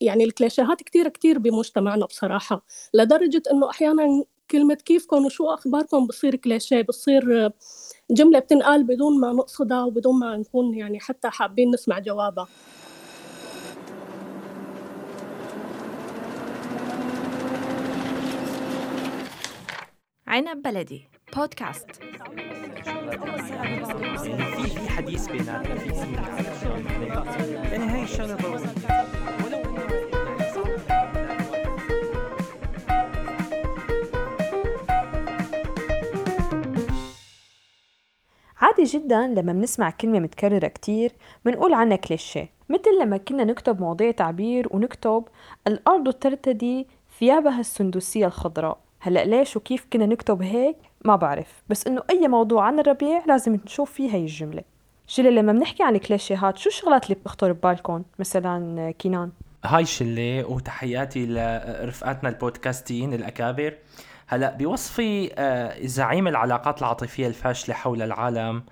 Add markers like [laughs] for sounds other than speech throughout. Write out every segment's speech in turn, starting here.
يعني الكليشيهات كتير كتير بمجتمعنا بصراحة لدرجة إنه أحيانا كلمة كيفكم وشو أخباركم بصير كليشيه بصير جملة بتنقال بدون ما نقصدها وبدون ما نكون يعني حتى حابين نسمع جوابها. عنب بلدي بودكاست في حديث بيناتنا في يعني هاي الشغله عادي جدا لما بنسمع كلمة متكررة كتير بنقول عنها كليشيه مثل لما كنا نكتب مواضيع تعبير ونكتب الأرض ترتدي ثيابها السندسية الخضراء. هلأ ليش وكيف كنا نكتب هيك؟ ما بعرف بس إنه أي موضوع عن الربيع لازم نشوف فيه هي الجملة. شلة لما بنحكي عن كليشيهات شو الشغلات اللي بتخطر ببالكم؟ مثلا كينان. هاي شلة وتحياتي لرفقاتنا البودكاستيين الأكابر. هلا بوصفي آه، زعيم العلاقات العاطفية الفاشلة حول العالم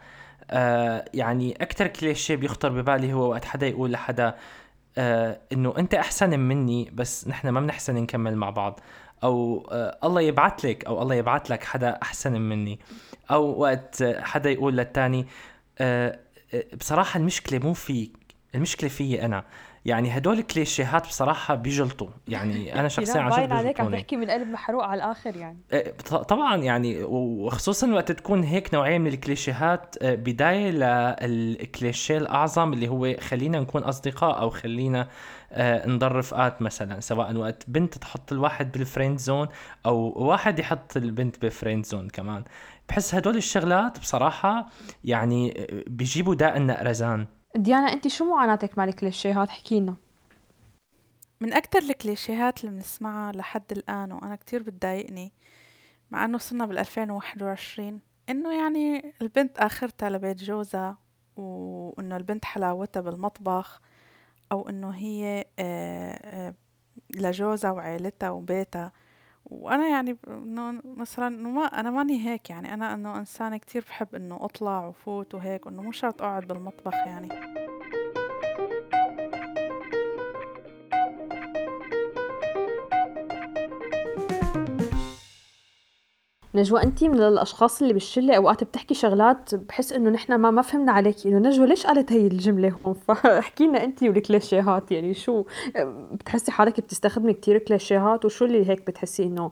آه، يعني أكثر كليشيه بيخطر ببالي هو وقت حدا يقول لحدا آه، إنه أنت أحسن مني بس نحن ما بنحسن نكمل مع بعض أو الله يبعث لك أو الله يبعث لك حدا أحسن مني أو وقت حدا يقول للتاني بصراحة المشكلة مو فيك المشكلة فيي أنا يعني هدول كليشيهات بصراحة بيجلطوا. يعني [laughs] أنا شخصيا عن جد عليك عم تحكي من قلب محروق على الآخر يعني. إيه، طبعا يعني وخصوصا وقت تكون هيك نوعية من الكليشيهات آه، بداية للكليشيه الأعظم اللي هو خلينا نكون أصدقاء أو خلينا آه، نضل رفقات مثلا سواء وقت بنت تحط الواحد بال friend zone أو واحد يحط البنت بال friend zone كمان. بحس هدول الشغلات بصراحة يعني آه، بيجيبوا داء النقرزان. ديانا انت شو معاناتك مع الكليشيهات؟ احكي لنا. من أكتر الكليشيهات اللي بنسمعها لحد الآن وأنا كتير بتضايقني مع إنه صرنا بالألفين وواحد وعشرين إنه يعني البنت آخرتها لبيت جوزها وإنه البنت حلاوتها بالمطبخ أو إنه هي آه، آه، لجوزها وعيلتها وبيتها. وأنا يعني إنه مثلا إنه ما أنا ماني هيك يعني. أنا إنه إنسانة كتير بحب إنه أطلع وفوت وهيك انه مو شرط أقعد بالمطبخ يعني. نجوى انت من الأشخاص اللي بالشلة أوقات بتحكي شغلات بحس إنه نحن ما ما فهمنا عليك إنه نجوى ليش قالت هي الجملة هون؟ [laughs] فاحكي لنا انت والكليشيهات يعني شو بتحسي حالك بتستخدمي كثير كليشيهات وشو اللي هيك بتحسي إنه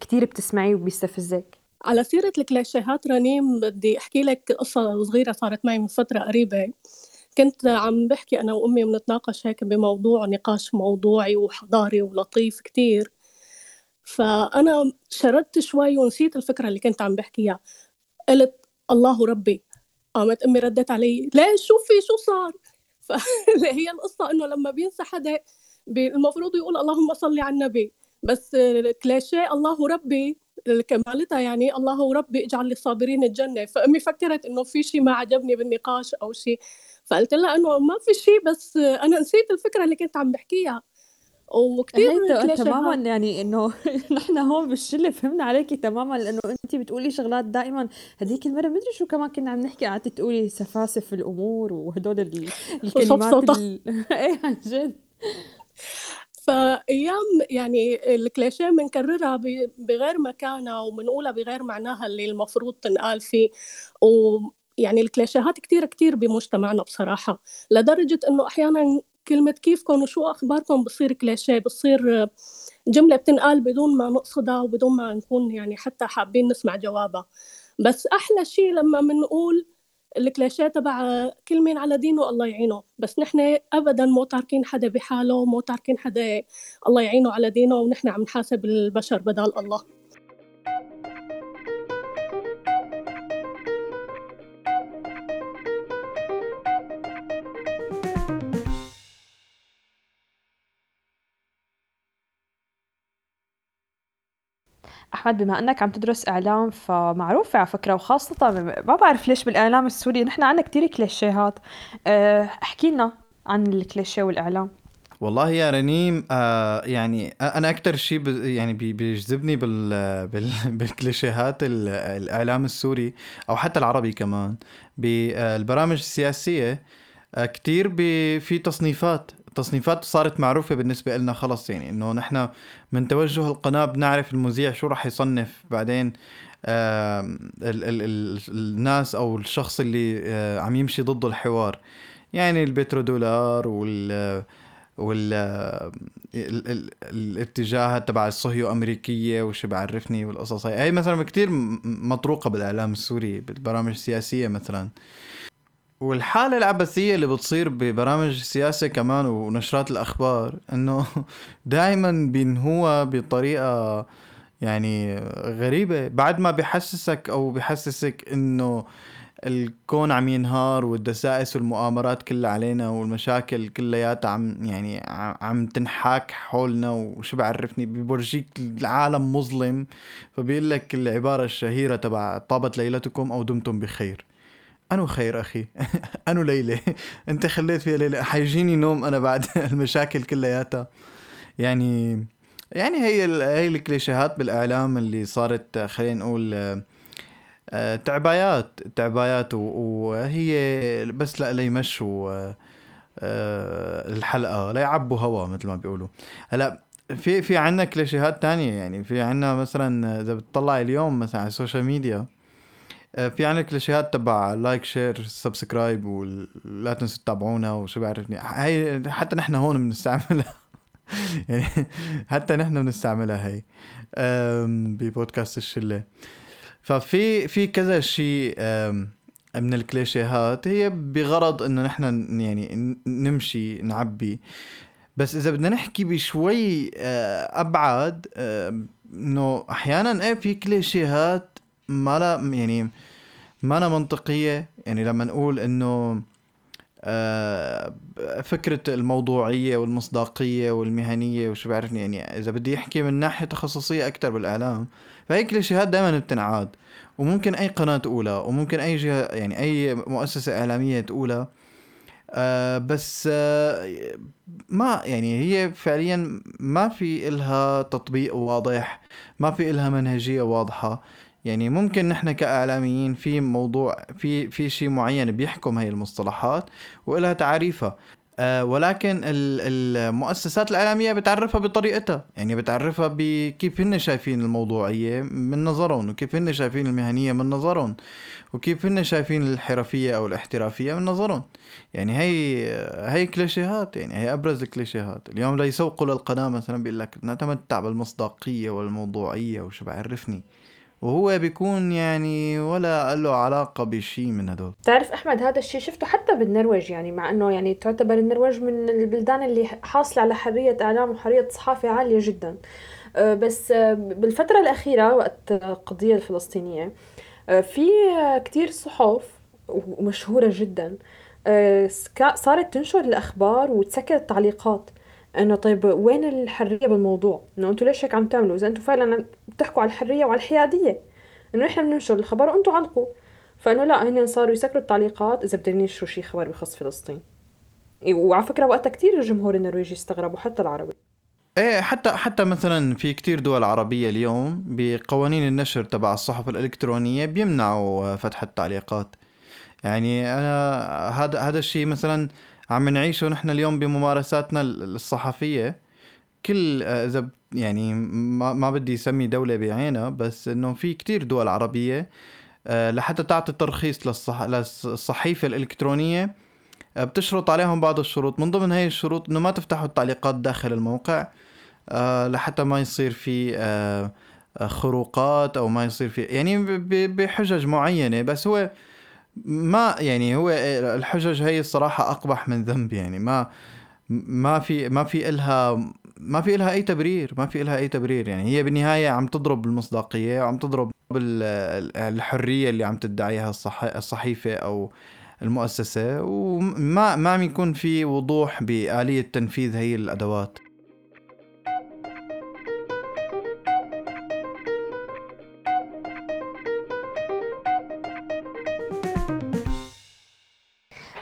كثير بتسمعيه وبيستفزك على سيرة الكليشيهات رنيم بدي أحكي لك قصة صغيرة صارت معي من فترة قريبة. كنت عم بحكي أنا وأمي بنتناقش هيك بموضوع نقاش موضوعي وحضاري ولطيف كتير. فأنا شردت شوي ونسيت الفكرة اللي كنت عم بحكيها. قلت الله ربي قامت أمي ردت علي ليش شوفي شو صار. [laughs] فهي القصة إنه لما بينسى حدا المفروض يقول اللهم صل على النبي بس كليشيه الله ربي كمالتها يعني الله ربي اجعل للصابرين الجنة. فأمي فكرت إنه في شيء ما عجبني بالنقاش أو شيء فقلت لها إنه ما في شيء بس أنا نسيت الفكرة اللي كنت عم بحكيها. وكثير تماما يعني إنه [laughs] نحن هون بالشلة فهمنا عليكي تماما لأنه انت بتقولي شغلات دائما هذيك المرة مدري شو كمان كنا عم نحكي قعدتي تقولي سفاسف الأمور وهدول [laughs] الكلمات [laughs] إيه عن جد. فأيام يعني الكليشيه بنكررها بغير مكانها وبنقولها بغير معناها اللي المفروض تنقال فيه. ويعني الكليشيهات كتير كتير بمجتمعنا بصراحة لدرجة إنه أحيانا كلمة كيفكم وشو أخباركم؟ بصير كليشيه بصير جملة بتنقال بدون ما نقصدها وبدون ما نكون يعني حتى حابين نسمع جوابها. بس أحلى شيء لما بنقول الكليشيه تبع كل مين على دينه الله يعينه. بس نحن ابدا مو تاركين حدا بحاله مو تاركين حدا الله يعينه على دينه ونحن عم نحاسب البشر بدال الله. احمد بما إنك عم تدرس إعلام فمعروف على فكرة وخاصة ما بعرف ليش بالإعلام السوري نحن عندنا كثير كليشيهات. أه، احكي لنا عن الكليشيه والإعلام. والله يا رنيم آه يعني أنا أكثر شيء يعني بيجذبني بال بال [laughs] بالكليشيهات الإعلام السوري أو حتى العربي كمان بالبرامج السياسية آه، كتير في تصنيفات. تصنيفات صارت معروفة بالنسبة لنا خلص يعني إنه نحن من توجه القناة بنعرف المذيع شو راح يصنف. بعدين آه ال ال ال الناس أو الشخص اللي آه عم يمشي ضد الحوار. يعني البترودولار وال وال ال... ال... الاتجاه تبع الصهيو أمريكية وشو بعرفني والقصص هاي. هي مثلا كثير مطروقة بالإعلام السوري بالبرامج السياسية مثلا. والحالة العبثية اللي بتصير ببرامج السياسة كمان ونشرات الأخبار إنه دائما بينهوها بطريقة يعني غريبة. بعد ما بحسسك أو بحسسك إنه الكون عم ينهار والدسائس والمؤامرات كلها علينا والمشاكل كلياتها عم يعني عم تنحاك حولنا وشو بعرفني بورجيك العالم مظلم فبيقول لك العبارة الشهيرة تبع طابت ليلتكم أو دمتم بخير. أنو خير أخي؟ [laughs] أنو ليلة؟ [laughs] أنت خليت فيها ليلة. حيجيني نوم أنا بعد [laughs] المشاكل كلياتها. يعني يعني هي هي الكليشيهات بالإعلام اللي صارت خلينا نقول آه، تعبايات تعبايات وهي بس لا ليمشوا آه، الحلقة ليعبوا هوا مثل ما بيقولوا. هلا في في عندنا كليشيهات تانية. يعني في عندنا مثلا إذا بتطلع اليوم مثلا على ال social media آه، في عندنا كليشيهات تبع like share subscribe ولا تنسوا تتابعونا وشو بعرفني. هي حتى نحن هون بنستعملها. [laughs] يعني حتى نحن بنستعملها هي ببودكاست الشلة. ففي في كذا شيء من الكليشيهات. هي بغرض إنه نحن يعني نمشي نعبي. بس إذا بدنا نحكي بشوي آه، أبعد إنه أحيانا إيه في كليشيهات ما لا يعني ما أنا منطقية. يعني لما نقول إنه آه، فكرة الموضوعية والمصداقية والمهنية وشو بعرفني يعني إذا بدي أحكي من ناحية تخصصية أكتر بالإعلام فهي كليشيهات دائما بتنعاد. وممكن أي قناة تقولها وممكن أي جهة يعني أي مؤسسة إعلامية تقولها. آه بس آه ما يعني هي فعليا ما في إلها تطبيق واضح ما في إلها منهجية واضحة. يعني ممكن نحن كإعلاميين في موضوع في في شيء معين بيحكم هي المصطلحات وإلها تعريفها. آه ولكن المؤسسات الإعلامية بتعرفها بطريقتها. يعني بتعرفها بكيف هن شايفين الموضوعية من نظرهم وكيف هن شايفين المهنية من نظرهم وكيف هن شايفين الحرفية أو الاحترافية من نظرهم. يعني هي هي كليشيهات يعني هي أبرز الكليشيهات. اليوم ليسوقوا للقناة مثلا بيقول لك نتمتع بالمصداقية والموضوعية وشو بعرفني. وهو بيكون يعني ولا له علاقة بشيء من هدول. تعرف أحمد هذا الشيء شفته حتى بالنرويج يعني مع أنه يعني تعتبر النرويج من البلدان اللي حاصلة على حرية إعلام وحرية صحافة عالية جدا. أه، بس أه، بالفترة الأخيرة وقت القضية الفلسطينية أه، في كتير صحف ومشهورة جدا صارت تنشر الأخبار وتسكر التعليقات. إنه طيب وين الحرية بالموضوع؟ إنه أنتم ليش هيك عم تعملوا؟ إذا أنتم فعلا بتحكوا على الحرية وعلى الحيادية. إنه نحن بننشر الخبر وأنتم علقوا. فإنه لا هن صاروا يسكروا التعليقات إذا بدهم ينشروا شيء خبر بخص فلسطين. وعلى فكرة وقتها كثير الجمهور النرويجي استغربوا حتى العربي. إيه حتى حتى مثلا في كتير دول عربية اليوم بقوانين النشر تبع الصحف الإلكترونية بيمنعوا فتح التعليقات. يعني أنا هذا هذا الشيء مثلا عم نعيشه نحن اليوم بممارساتنا الصحفية. كل آه، إذا يعني ما, بدي أسمي دولة بعينها بس إنه في كتير دول عربية آه، لحتى تعطي ترخيص للصح... للصحيفة الإلكترونية آه، بتشرط عليهم بعض الشروط. من ضمن هاي الشروط إنه ما تفتحوا التعليقات داخل الموقع لحتى ما يصير في خروقات أو ما يصير في يعني بحجج معينة. بس هو ما يعني هو الحجج هي الصراحة أقبح من ذنب يعني. ما ما في ما في إلها ما في إلها أي تبرير ما في إلها أي تبرير يعني. هي بالنهاية عم تضرب المصداقية وعم تضرب الحرية اللي عم تدعيها الصحيفة أو المؤسسة. وما ما عم يكون في وضوح بآلية تنفيذ هي الأدوات.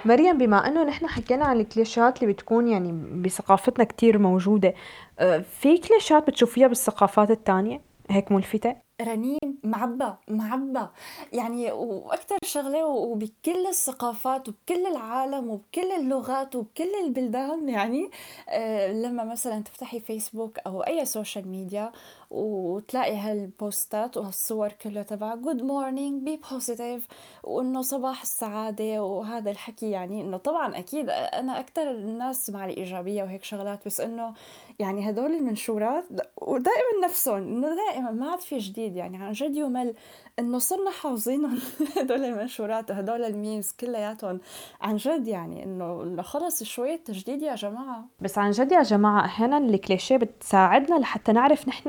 مريم بما إنه نحن حكينا عن الكليشات اللي بتكون يعني بثقافتنا كتير موجودة آه، في كليشات بتشوفيها بالثقافات التانية هيك ملفتة؟ رنيم معبى معبى يعني وأكثر شغلة وبكل الثقافات وبكل العالم وبكل اللغات وبكل البلدان يعني آه، لما مثلا تفتحي فيسبوك أو أي سوشيال ميديا وتلاقي هالبوستات وهالصور كله تبع good morning be positive وإنه صباح السعادة وهذا الحكي يعني إنه طبعا أكيد أنا أكثر الناس مع الايجابيه وهيك شغلات بس إنه يعني هدول المنشورات ودائما نفسهم إنه دائما ما عاد في جديد يعني عن جد يمل إنه صرنا حافظينهم [laughs] هدول المنشورات وهدول الميمز كلياتهم. عن جد يعني إنه خلص شوية تجديد يا جماعة. بس عن جد يا جماعة أحيانا الكليشيه بتساعدنا لحتى نعرف نحن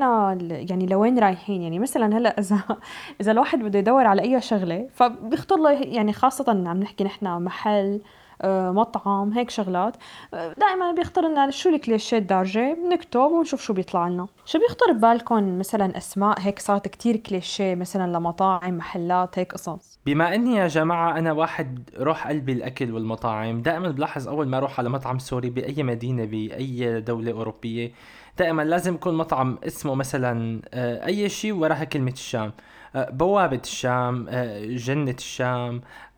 يعني لوين رايحين. يعني مثلا هلأ إذا [laughs] إذا الواحد بده يدور على أي شغلة فبيختار له يعني خاصة عم نحكي نحن محل مطعم هيك شغلات. آه، دائما بيختار لنا شو الكليشيه الدارجة؟ بنكتب ونشوف شو بيطلع لنا. شو بيخطر ببالكم مثلا أسماء؟ هيك صارت كتير كليشيه مثلا لمطاعم محلات هيك قصص. بما إني يا جماعة أنا واحد روح قلبي الأكل والمطاعم دائما بلاحظ أول ما أروح على مطعم سوري بأي مدينة بأي دولة أوروبية دائما لازم يكون مطعم اسمه مثلا آه، أي شيء وراها كلمة الشام. بوابة الشام جنة الشام آه،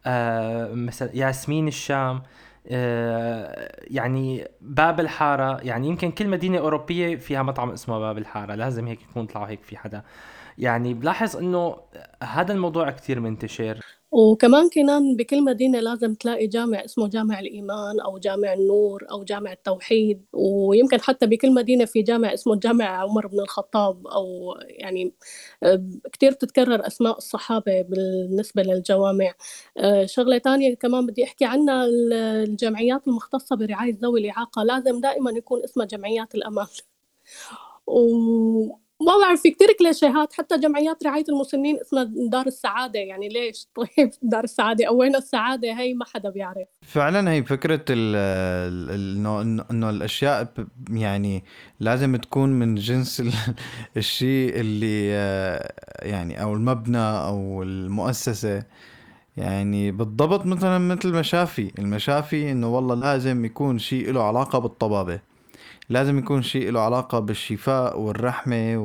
مثلا ياسمين الشام آه، يعني باب الحارة يعني يمكن كل مدينة أوروبية فيها مطعم اسمه باب الحارة لازم هيك يكون طلعوا هيك في حدا. يعني بلاحظ إنه هذا الموضوع كتير منتشر. وكمان كمان بكل مدينة لازم تلاقي جامع اسمه جامع الإيمان أو جامع النور أو جامع التوحيد. ويمكن حتى بكل مدينة في جامع اسمه جامع عمر بن الخطاب أو يعني آه، كتير بتتكرر أسماء الصحابة بالنسبة للجوامع. آه، شغلة تانية كمان بدي أحكي عنها الجمعيات المختصة برعاية ذوي الإعاقة. لازم دائما يكون اسمها جمعيات الأمان. و ما بعرف في كتير كليشيهات. حتى جمعيات رعاية المسنين اسمها دار السعادة. يعني ليش؟ [laughs] طيب دار السعادة. أو وين السعادة؟ هي ما حدا بيعرف. فعلا هي فكرة إنه إنه الأشياء يعني لازم تكون من جنس [laughs] الشيء اللي يعني أو المبنى أو المؤسسة. يعني بالضبط مثلا مثل المشافي. المشافي إنه والله لازم يكون شيء له علاقة بالطبابة. لازم يكون شيء له علاقة بالشفاء والرحمة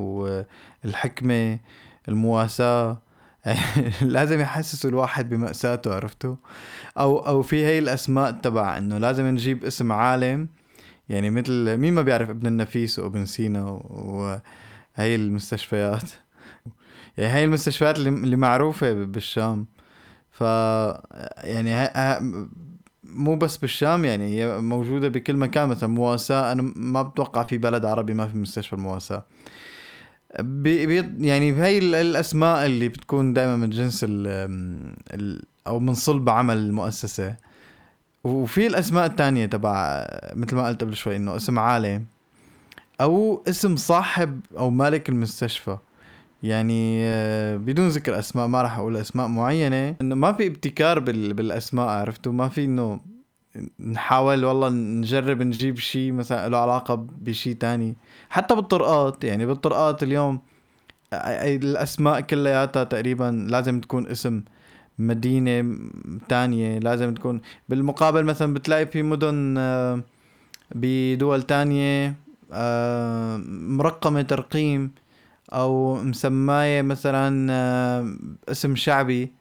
والحكمة المواساة. [laughs] لازم يحسسوا الواحد بمأساته عرفتوا؟ أو أو في هي الأسماء تبع إنه لازم نجيب اسم عالم. يعني مثل مين ما بيعرف ابن النفيس وابن سينا وهي المستشفيات. يعني هي المستشفيات اللي معروفة بالشام. ف يعني مو بس بالشام يعني هي موجودة بكل مكان. مثلا مواساة أنا ما بتوقع في بلد عربي ما في مستشفى المواساة بي بي يعني هاي الأسماء اللي بتكون دائما من جنس ال ال أو من صلب عمل المؤسسة. وفي الأسماء الثانية تبع مثل ما قلت قبل شوي إنه اسم عالم أو اسم صاحب أو مالك المستشفى. يعني آه، بدون ذكر أسماء ما راح أقول أسماء معينة. إنه ما في ابتكار بالأسماء عرفتوا؟ ما في إنه نحاول والله نجرب نجيب شيء مثلا له علاقة بشيء تاني. حتى بالطرقات يعني بالطرقات اليوم الأسماء كلياتها تقريبا لازم تكون اسم مدينة تانية لازم تكون بالمقابل مثلا بتلاقي في مدن آه، بدول تانية آه، مرقمة ترقيم. أو مسمايه مثلا آه، اسم شعبي.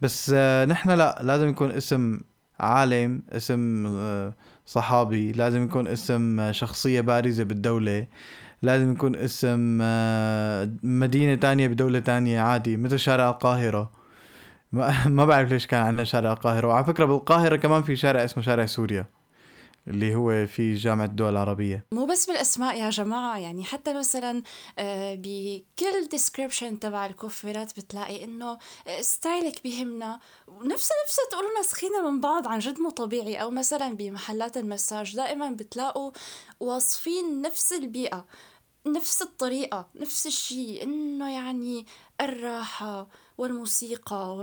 بس آه، نحن لا لازم يكون اسم عالم اسم آه، صحابي لازم يكون اسم شخصية بارزة بالدولة. لازم يكون اسم مدينة تانية بدولة تانية عادي مثل شارع القاهرة. [laughs] ما بعرف ليش كان عندنا شارع القاهرة. وعلى فكرة بالقاهرة كمان في شارع اسمه شارع سوريا. اللي هو في جامعة الدول العربية. مو بس بالأسماء يا جماعة يعني حتى مثلا آه، بكل description تبع الكوفيرات بتلاقي إنه آه، style ك بيهمنا ونفس نفس تقولوا ناسخينها من بعض عن جد مو طبيعي. أو مثلا بمحلات المساج دائما بتلاقوا واصفين نفس البيئة نفس الطريقة نفس الشيء. إنه يعني الراحة والموسيقى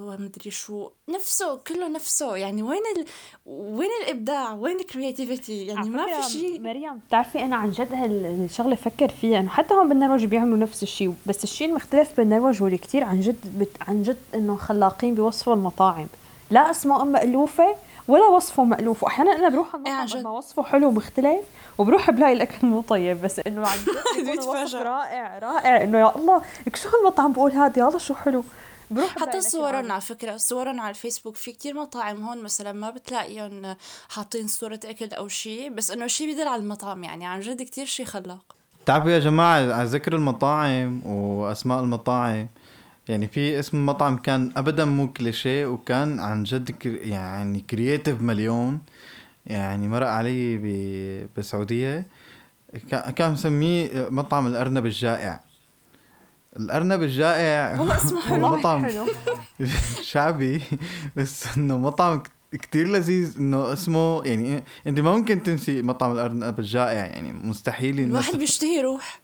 ومدري شو نفسه كله نفسه. يعني وين ال... وين الإبداع؟ وين ال creativity يعني ما في شيء. مريم بتعرفي أنا عن جد هالشغله فكر فيها. إنه حتى هون بالنرويج بيعملوا نفس الشيء بس الشيء المختلف بالنرويج واللي كثير عن جد بت... عن جد إنه خلاقين بوصفوا المطاعم. لا أسماء مألوفة ولا وصفه مألوف. وأحيانا أنا بروح المطعم إيه وصفه حلو ومختلف وبروح بلاقي الأكل مو طيب بس إنه عن [laughs] رائع رائع. إنه يا الله لك شو هالمطعم بقول هذا؟ يا الله شو حلو. بروح حتى صورهم على فكرة صورهم على الفيسبوك. في كتير مطاعم هون مثلا ما بتلاقيهم حاطين صورة أكل أو شيء بس إنه شيء بيدل على المطعم يعني. عن جد كتير شيء خلاق. تعرفوا يا جماعة على ذكر المطاعم وأسماء المطاعم يعني في اسم مطعم كان ابدا مو كليشيه وكان عن جد يعني كرييتيف مليون. يعني مرق علي بالسعوديه كان مسميه مطعم الأرنب الجائع. الأرنب الجائع هو اسمه حلو مطعم [laughs] شعبي بس إنه مطعم كتير لذيذ. إنه اسمه يعني إنت ما ممكن تنسي مطعم الأرنب الجائع يعني مستحيل الواحد بيشتهي يروح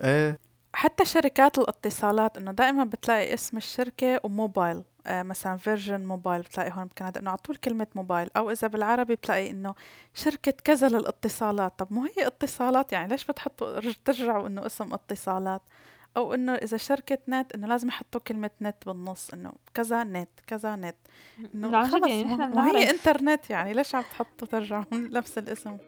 إيه. حتى شركات الاتصالات إنه دائما بتلاقي اسم الشركة وموبايل. مثلا فيرجن موبايل بتلاقي هون بكندا إنه على طول كلمة موبايل أو إذا بالعربي بتلاقي إنه شركة كذا للاتصالات. طب مو هي اتصالات؟ يعني ليش بتحطوا ترجعوا إنه اسم اتصالات؟ أو إنه إذا شركة نت إنه لازم يحطوا كلمة نت بالنص إنه كذا نت كذا نت. إنه خلص يعني مو هي إنترنت يعني ليش عم تحطوا ترجعوا [laughs] نفس الاسم؟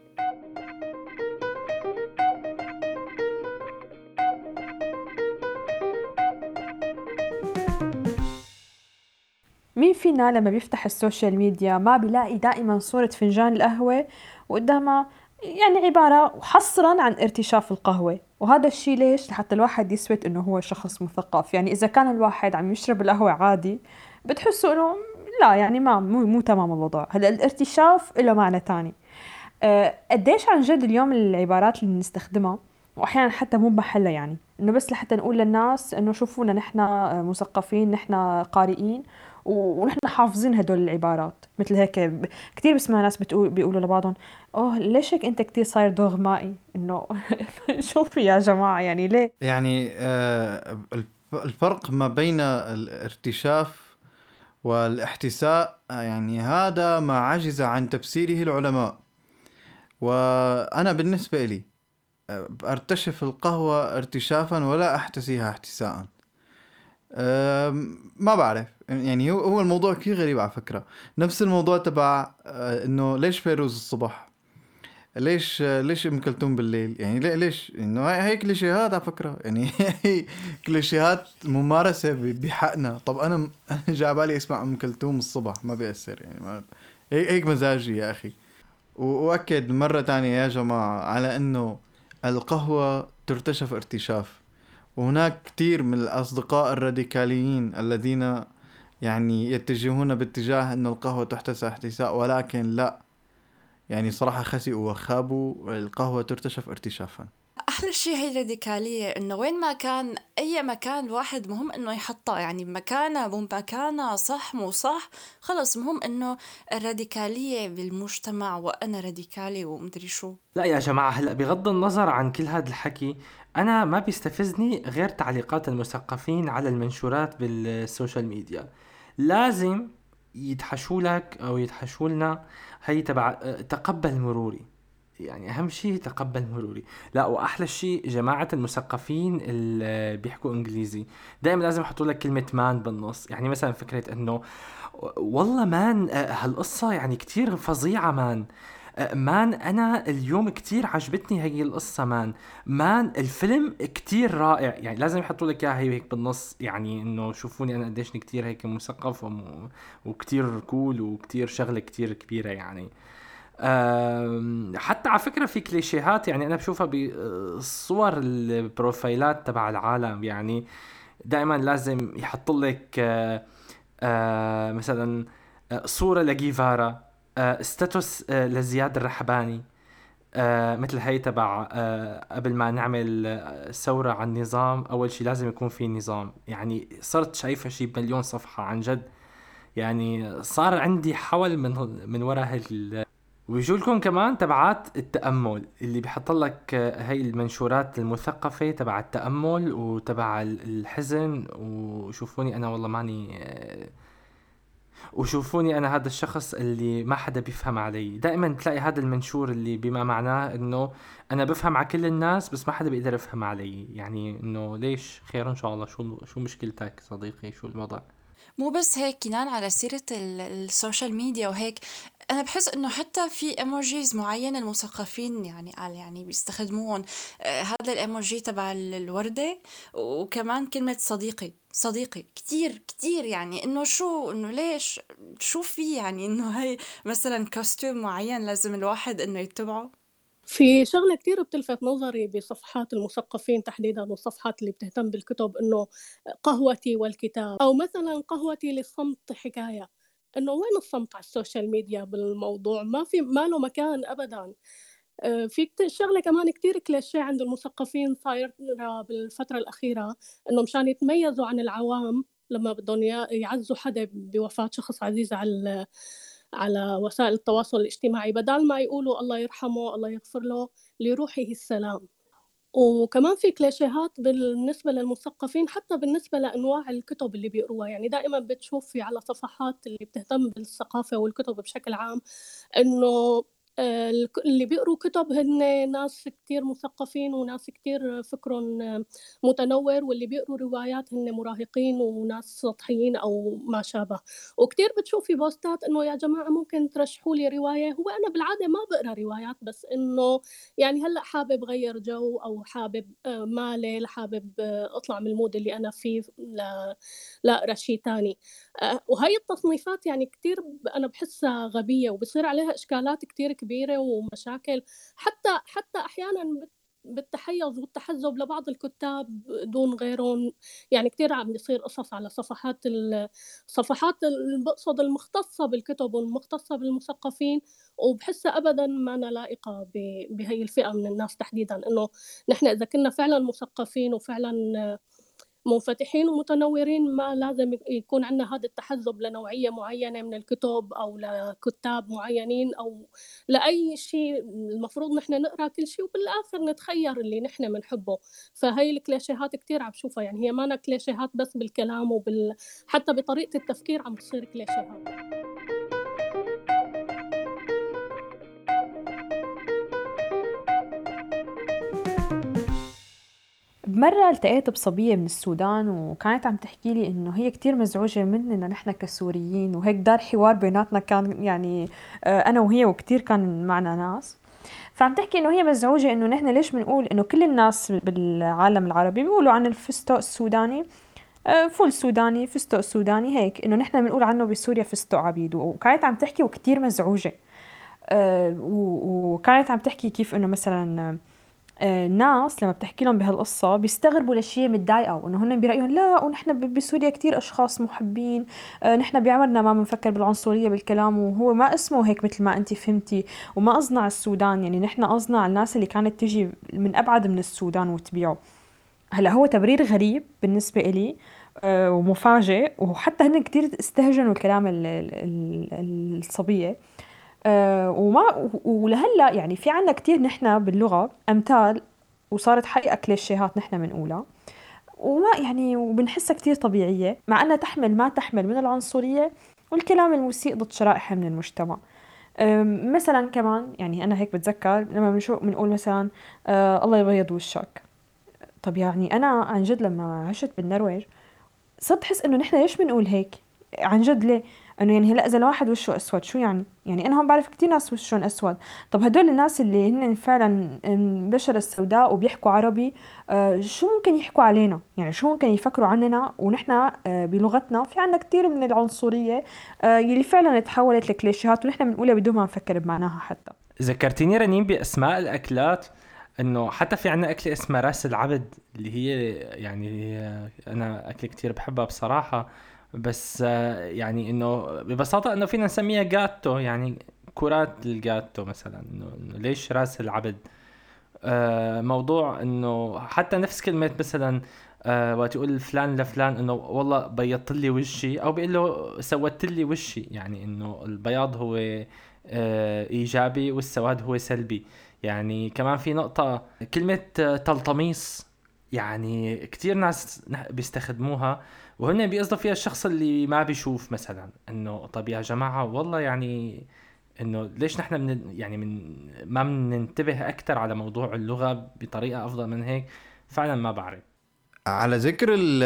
مين فينا لما بيفتح ال social media ما بيلاقي دائما صورة فنجان القهوة؟ وقدامها يعني عبارة حصرا عن ارتشاف القهوة. وهذا الشيء ليش؟ لحتى الواحد يثبت إنه هو شخص مثقف. يعني إذا كان الواحد عم يشرب القهوة عادي بتحسوا إنه لا يعني ما مو, مو تمام الوضع. هلأ الارتشاف له معنى تاني. أه قديش عن جد اليوم العبارات اللي بنستخدمها واحيانا حتى مو بمحلها يعني. إنه بس لحتى نقول للناس إنه شوفونا نحن مثقفين نحن قارئين. ونحن حافظين هدول العبارات. مثل هيك كثير بسمع ناس بتقول بيقولوا لبعضهم أوه ليش هيك أنت كثير صاير دوغمائي؟ إنه [laughs] شو في يا جماعة؟ يعني ليه؟ يعني آه الفرق ما بين الارتشاف والاحتساء يعني هذا ما عجز عن تفسيره العلماء. وأنا بالنسبة لي آه، أرتشف القهوة ارتشافا ولا أحتسيها احتساء ما بعرف. يعني هو هو الموضوع كثير غريب على فكرة. نفس الموضوع تبع آه، إنه ليش فيروز الصبح؟ ليش ليش أم كلثوم بالليل؟ يعني ليش؟ إنه هي كليشيهات على فكرة. يعني [laughs] هي كليشيهات ممارسة بحقنا. طب أنا جاي بالي أسمع أم كلثوم الصبح ما بيأثر. يعني ما هيك مزاجي يا أخي. وأكد مرة تانية يا جماعة على إنه القهوة ترتشف ارتشاف. وهناك كثير من الأصدقاء الراديكاليين الذين يعني يتجهون باتجاه أن القهوة تحتسى احتساء ولكن لا. يعني صراحة خسئوا وخابوا القهوة ترتشف ارتشافا. أحلى شيء هي الراديكاليه إنه وين ما كان أي مكان الواحد مهم إنه يحطها يعني مكانه مو مكانه صح مو صح خلص مهم إنه الراديكالية بالمجتمع وأنا راديكالي ومدري شو. لا يا جماعة هلأ بغض النظر عن كل هذا الحكي أنا ما بيستفزني غير تعليقات المثقفين على المنشورات بال social media. لازم يدحشوا لك أو يدحشوا لنا هي تبع تقبل مروري. يعني أهم شيء تقبل مروري. لا وأحلى شيء جماعة المثقفين اللي بيحكوا إنجليزي. دائما لازم يحطوا لك كلمة man بالنص. يعني مثلا فكرة إنه والله man هالقصة يعني كتير فظيعة man man أنا اليوم كتير عجبتني هي القصة man man الفيلم كتير رائع. يعني لازم يحطوا لك إياها هيك بالنص. يعني إنه شوفوني أنا قديش كتير هيك مثقف وكتير cool وكتير شغلة كتير كبيرة يعني. حتى على فكرة في كليشيهات يعني أنا بشوفها بالصور البروفايلات تبع العالم. يعني دائما لازم يحط لك آه، آه، مثلا آه، صورة لجيفارا ستاتوس لزياد الرحباني مثل هي تبع قبل ما نعمل ثورة على النظام أول شيء لازم يكون في نظام. يعني صرت شايفها شيء بمليون صفحة عن جد. يعني صار عندي حول من من وراء هال ويجوا لكم كمان تبعات التأمل اللي بيحط لك هاي المنشورات المثقفة تبع التأمل وتبع الحزن. وشوفوني أنا والله ماني وشوفوني أنا هذا الشخص اللي ما حدا بيفهم علي. دائما تلاقي هذا المنشور اللي بما معناه إنه أنا بفهم على كل الناس بس ما حدا بيقدر يفهم علي. يعني إنه ليش؟ خير إن شاء الله. شو شو مشكلتك صديقي؟ شو الوضع؟ مو بس هيك كنان على سيرة ال social media وهيك. أنا بحس إنه حتى في emojis معينة المثقفين يعني قال يعني بيستخدموهم آه، هذا الايموجي تبع الوردة وكمان كلمة صديقي صديقي كتير كتير يعني إنه شو إنه ليش شو في يعني إنه هي مثلا custom معين لازم الواحد إنه يتبعه؟ في شغلة كتير بتلفت نظري بصفحات المثقفين تحديدا والصفحات اللي بتهتم بالكتب إنه قهوتي والكتاب أو مثلا قهوتي للصمت حكاية. إنه وين الصمت على ال social media بالموضوع؟ ما في ما له مكان أبدا. آه، في شغلة كمان كتير كليشيه عند المثقفين صايرة بالفترة الأخيرة إنه مشان يتميزوا عن العوام لما بدهم يعزوا حدا بوفاة شخص عزيز على على وسائل التواصل الاجتماعي. بدل ما يقولوا الله يرحمه الله يغفر له لروحه السلام. وكمان في كليشيهات بالنسبة للمثقفين حتى بالنسبة لأنواع الكتب اللي بيقروها. يعني دائما بتشوفي على صفحات اللي بتهتم بالثقافة والكتب بشكل عام إنه اللي بيقروا كتب هن ناس كتير مثقفين وناس كتير فكرهم متنور واللي بيقروا روايات هن مراهقين وناس سطحيين أو ما شابه. وكتير بتشوفي بوستات إنه يا جماعة ممكن ترشحوا لي رواية. هو أنا بالعادة ما بقرأ روايات بس إنه يعني هلأ حابب غير جو أو حابب آه، مالي حابب آه، أطلع من المود اللي أنا فيه لا لا شيء تاني. وهي التصنيفات يعني كتير أنا بحسها غبية وبصير عليها إشكالات كتير كبيرة ومشاكل. حتى حتى أحيانا بالتحيز والتحزب لبعض الكتاب دون غيرهم. يعني كثير عم بيصير قصص على صفحات الصفحات بقصد المختصة بالكتب والمختصة بالمثقفين. وبحسها أبدا ما لائقة بهي الفئة من الناس تحديدا. إنه نحن إذا كنا فعلا مثقفين وفعلا منفتحين ومتنورين ما لازم يكون عندنا هذا التحزب لنوعية معينة من الكتب أو لكتاب معينين أو لأي شيء. المفروض نحن نقرأ كل شيء وبالآخر نتخير اللي نحن بنحبه فهي الكليشيهات كتير عم بشوفها يعني هي ما كليشيهات بس بالكلام وبال حتى بطريقة التفكير عم تصير كليشيهات. بمرة التقيت بصبية من السودان وكانت عم تحكي لي إنه هي كتير مزعوجة مننا نحن كسوريين وهيك دار حوار بيناتنا كان يعني آه، أنا وهي وكتير كان معنا ناس. فعم تحكي إنه هي مزعوجة إنه نحن ليش بنقول إنه كل الناس بالعالم العربي بيقولوا عن الفستق السوداني آه، فول سوداني فستق سوداني هيك إنه نحن بنقول عنه بسوريا فستق عبيد. وكانت عم تحكي وكتير مزعوجة آه، وكانت عم تحكي كيف إنه مثلا آه، لما بتحكي لهم بهالقصة بيستغربوا ليش هي متضايقة وإنه هن برأيهم لا ونحن بسوريا كتير أشخاص محبين آه، نحن بعمرنا ما بنفكر بالعنصرية بالكلام وهو ما اسمه هيك مثل ما أنت فهمتي وما على السودان يعني نحن على الناس اللي كانت تجي من أبعد من السودان وتبيعه. هلأ هو تبرير غريب بالنسبة إلي آه، ومفاجئ وحتى هن كتير استهجنوا الكلام الصبية. آه، وما ولهلا يعني في عنا كتير نحن باللغة أمثال وصارت حقيقة كليشيهات نحن بنقولها وما يعني وبنحسها كتير طبيعية مع أنها تحمل ما تحمل من العنصرية والكلام المسيء ضد شرائح من المجتمع. مثلا كمان يعني أنا هيك بتذكر لما بنشوف بنقول مثلا آه الله يبيض وشك. طب يعني أنا عن جد لما عشت بالنرويج صرت أحس إنه نحن ليش بنقول هيك؟ عن جد ليه؟ انه يعني هلا اذا الواحد وشه اسود شو يعني؟ يعني أنا هون بعرف كثير ناس وشهم اسود. طب هدول الناس اللي هن فعلا البشرة السوداء وبيحكوا عربي آه شو ممكن يحكوا علينا؟ يعني شو ممكن يفكروا عننا؟ ونحن آه بلغتنا في عنا كثير من العنصرية آه يلي فعلا تحولت لكليشيهات ونحن بنقولها بدون ما نفكر بمعناها حتى. ذكرتيني رنين بأسماء الأكلات إنه حتى في عنا أكلة اسمها راس العبد اللي هي يعني أنا أكلة كتير بحبها بصراحة. بس آه، يعني إنه ببساطة إنه فينا نسميها جاتو يعني كرات الجاتو مثلا إنه ليش راس العبد؟ آه، موضوع إنه حتى نفس كلمة مثلا آه وقت يقول فلان لفلان إنه والله بيضت لي وشي أو بيقول له سودت لي وشي يعني إنه البياض هو إيجابي والسواد هو سلبي. يعني كمان في نقطة كلمة تلطميس يعني كتير ناس بيستخدموها وهن بيقصدوا فيها الشخص اللي ما بيشوف مثلا إنه طب يا جماعة والله يعني إنه ليش نحن من يعني من ما بننتبه أكثر على موضوع اللغة بطريقة أفضل من هيك؟ فعلا ما بعرف. على ذكر ال-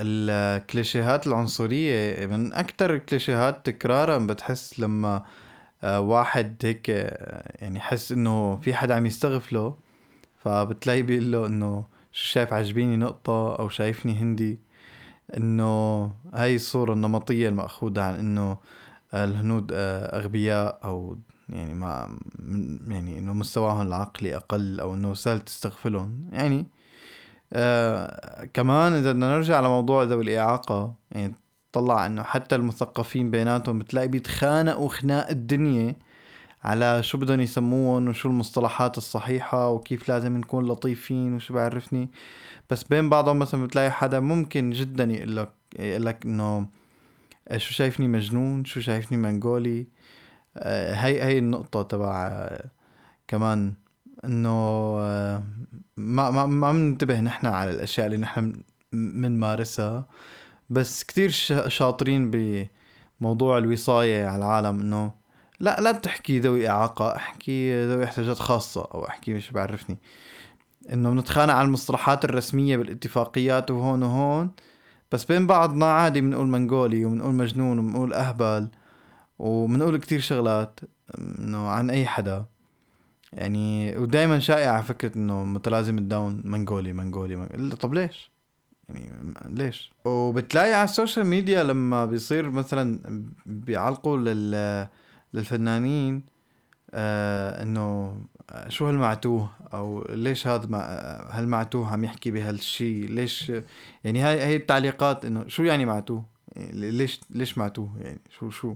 الكليشيهات العنصرية من أكتر الكليشيهات تكرارا بتحس لما آه، واحد هيك آه، يعني يحس إنه في حدا عم يستغفله فبتلاقيه بيقول له إنه شو شايف عجبيني نقطة أو شايفني هندي؟ إنه هاي الصورة النمطية المأخوذة عن إنه الهنود آه، أغبياء أو يعني ما يعني إنه مستواهم العقلي أقل أو إنه سهل تستغفلهم. يعني آه كمان إذا بدنا نرجع لموضوع ذوي الإعاقة يعني طلع إنه حتى المثقفين بيناتهم بتلاقي بيتخانقوا خناق الدنيا على شو بدهم يسموهم وشو المصطلحات الصحيحة وكيف لازم نكون لطيفين وشو بعرفني. بس بين بعضهم مثلا بتلاقي حدا ممكن جدا يقول لك يقول لك إنه شو شايفني مجنون؟ شو شايفني منغولي؟ آه، هي هي النقطة تبع كمان إنه آه، ما ما ما بننتبه نحن على الأشياء اللي نحن بنمارسها بس كتير شا- شاطرين بموضوع الوصاية على العالم إنه لا لا تحكي ذوي إعاقة احكي ذوي احتياجات خاصة أو احكي مش بعرفني إنه بنتخانق على المصطلحات الرسمية بالاتفاقيات وهون وهون بس بين بعضنا عادي بنقول منغولي وبنقول مجنون وبنقول أهبل وبنقول كتير شغلات إنه عن أي حدا يعني ودائما شائعة فكرة إنه متلازم ال Down منغولي منغولي, منغولي. طب ليش؟ يعني ليش؟ وبتلاقي على ال social media لما بيصير مثلا بيعلقوا لل للفنانين آه إنه شو هالمعتوه؟ أو ليش هذا مع هالمعتوه عم يحكي بهالشيء ليش؟ يعني هاي هي التعليقات إنه شو يعني معتوه؟ يعني ليش ليش معتوه؟ يعني شو شو؟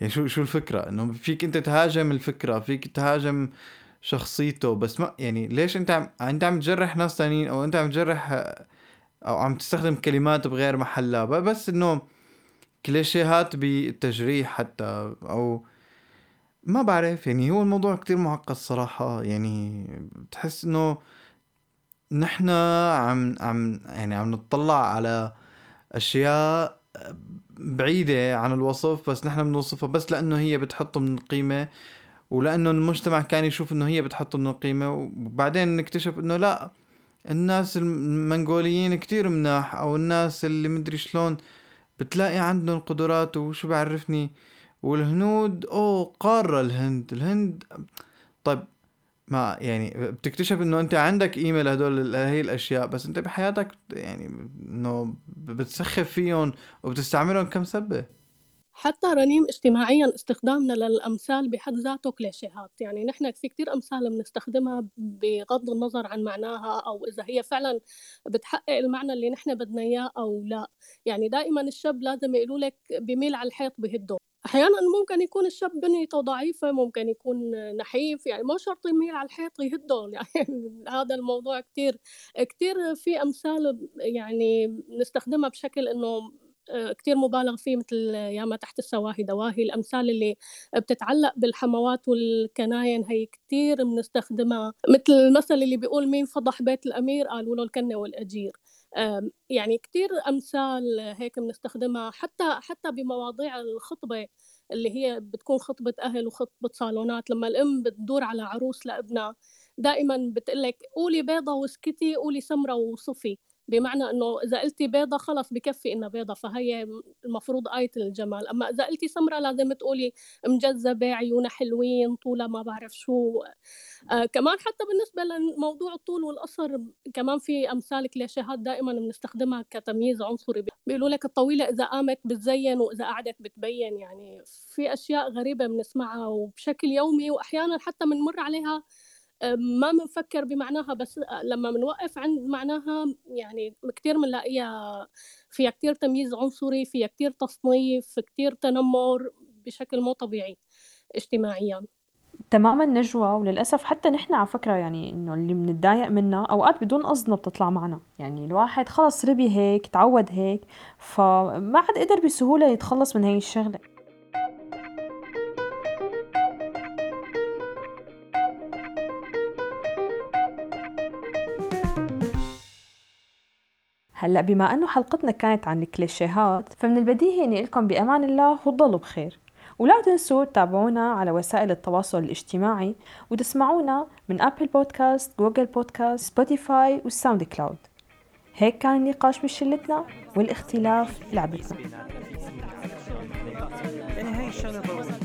يعني شو شو الفكرة؟ إنه فيك أنت تهاجم الفكرة فيك تهاجم شخصيته بس ما يعني ليش أنت عم أنت عم تجرح ناس تانيين أو أنت عم تجرح أو عم تستخدم كلمات بغير محلها؟ بس إنه كليشيهات بالتجريح حتى أو ما بعرف يعني هو الموضوع كتير معقد صراحة. يعني بتحس إنه نحن عم عم يعني عم نطلع على أشياء بعيدة عن الوصف بس نحن بنوصفها بس لأنه هي بتحط من القيمة ولأنه المجتمع كان يشوف إنه هي بتحط من القيمة وبعدين نكتشف إنه لا الناس المنغوليين كتير مناح أو الناس اللي مدري شلون بتلاقي عندهم قدرات وشو بعرفني. والهنود أوه قارة الهند. الهند طيب ما يعني بتكتشف إنه أنت عندك قيمة لهدول هي الأشياء بس أنت بحياتك يعني إنه بتسخف فيهم وبتستعملهم كم سبة. حتى رنيم اجتماعيا استخدامنا للأمثال بحد ذاته كليشيهات. يعني نحن في كتير أمثال بنستخدمها بغض النظر عن معناها أو إذا هي فعلا بتحقق المعنى اللي نحن بدنا إياه أو لا. يعني دائما الشاب لازم يقولوا لك بميل على الحيط بهده أحيانا ممكن يكون الشاب بنيته ضعيفة ممكن يكون نحيف. يعني ما شرط يميل على الحيط يهده [laughs] يعني هذا الموضوع كتير كتير في أمثال يعني نستخدمها بشكل إنه كتير مبالغ فيه مثل ياما تحت السواهي دواهي. الأمثال اللي بتتعلق بالحموات والكناين هي كتير بنستخدمها مثل المثل اللي بيقول مين فضح بيت الأمير قالوا له الكنة والأجير. أم، يعني كتير أمثال هيك بنستخدمها حتى حتى بمواضيع الخطبة اللي هي بتكون خطبة أهل وخطبة صالونات. لما الأم بتدور على عروس لأبنها دائما بتقلك قولي بيضة واسكتي قولي سمرة وصفي. بمعنى إنه إذا قلتي بيضة خلص بكفي إنها بيضة فهي المفروض آية الجمال. أما إذا قلتي سمرة لازم تقولي مجذبة عيونها حلوين طولها ما بعرف شو. آه كمان حتى بالنسبة لموضوع الطول والقصر كمان في أمثال كليشيهات دائما بنستخدمها كتمييز عنصري. بيقولوا لك الطويلة إذا قامت بتزين وإذا قعدت بتبين. يعني في أشياء غريبة بنسمعها وبشكل يومي واحيانا حتى بنمر عليها ما بنفكر بمعناها بس لما بنوقف عند معناها يعني كتير بنلاقيها فيها كتير تمييز عنصري فيها كتير تصنيف كتير تنمر بشكل مو طبيعي اجتماعيا. تماما نجوى وللأسف حتى نحن على فكرة يعني إنه اللي بنتضايق منها أوقات بدون قصدنا بتطلع معنا. يعني الواحد خلص ربي هيك تعود هيك فما عاد قدر بسهولة يتخلص من هاي الشغلة. هلا بما انه حلقتنا كانت عن الكليشيهات فمن البديهي اني لكم بأمان الله وتضلوا بخير. ولا تنسوا تتابعونا على وسائل التواصل الاجتماعي وتسمعونا من Apple Podcast Google Podcast Spotify وال SoundCloud هيك كان النقاش بشلتنا والاختلاف لعبتنا. الشغلة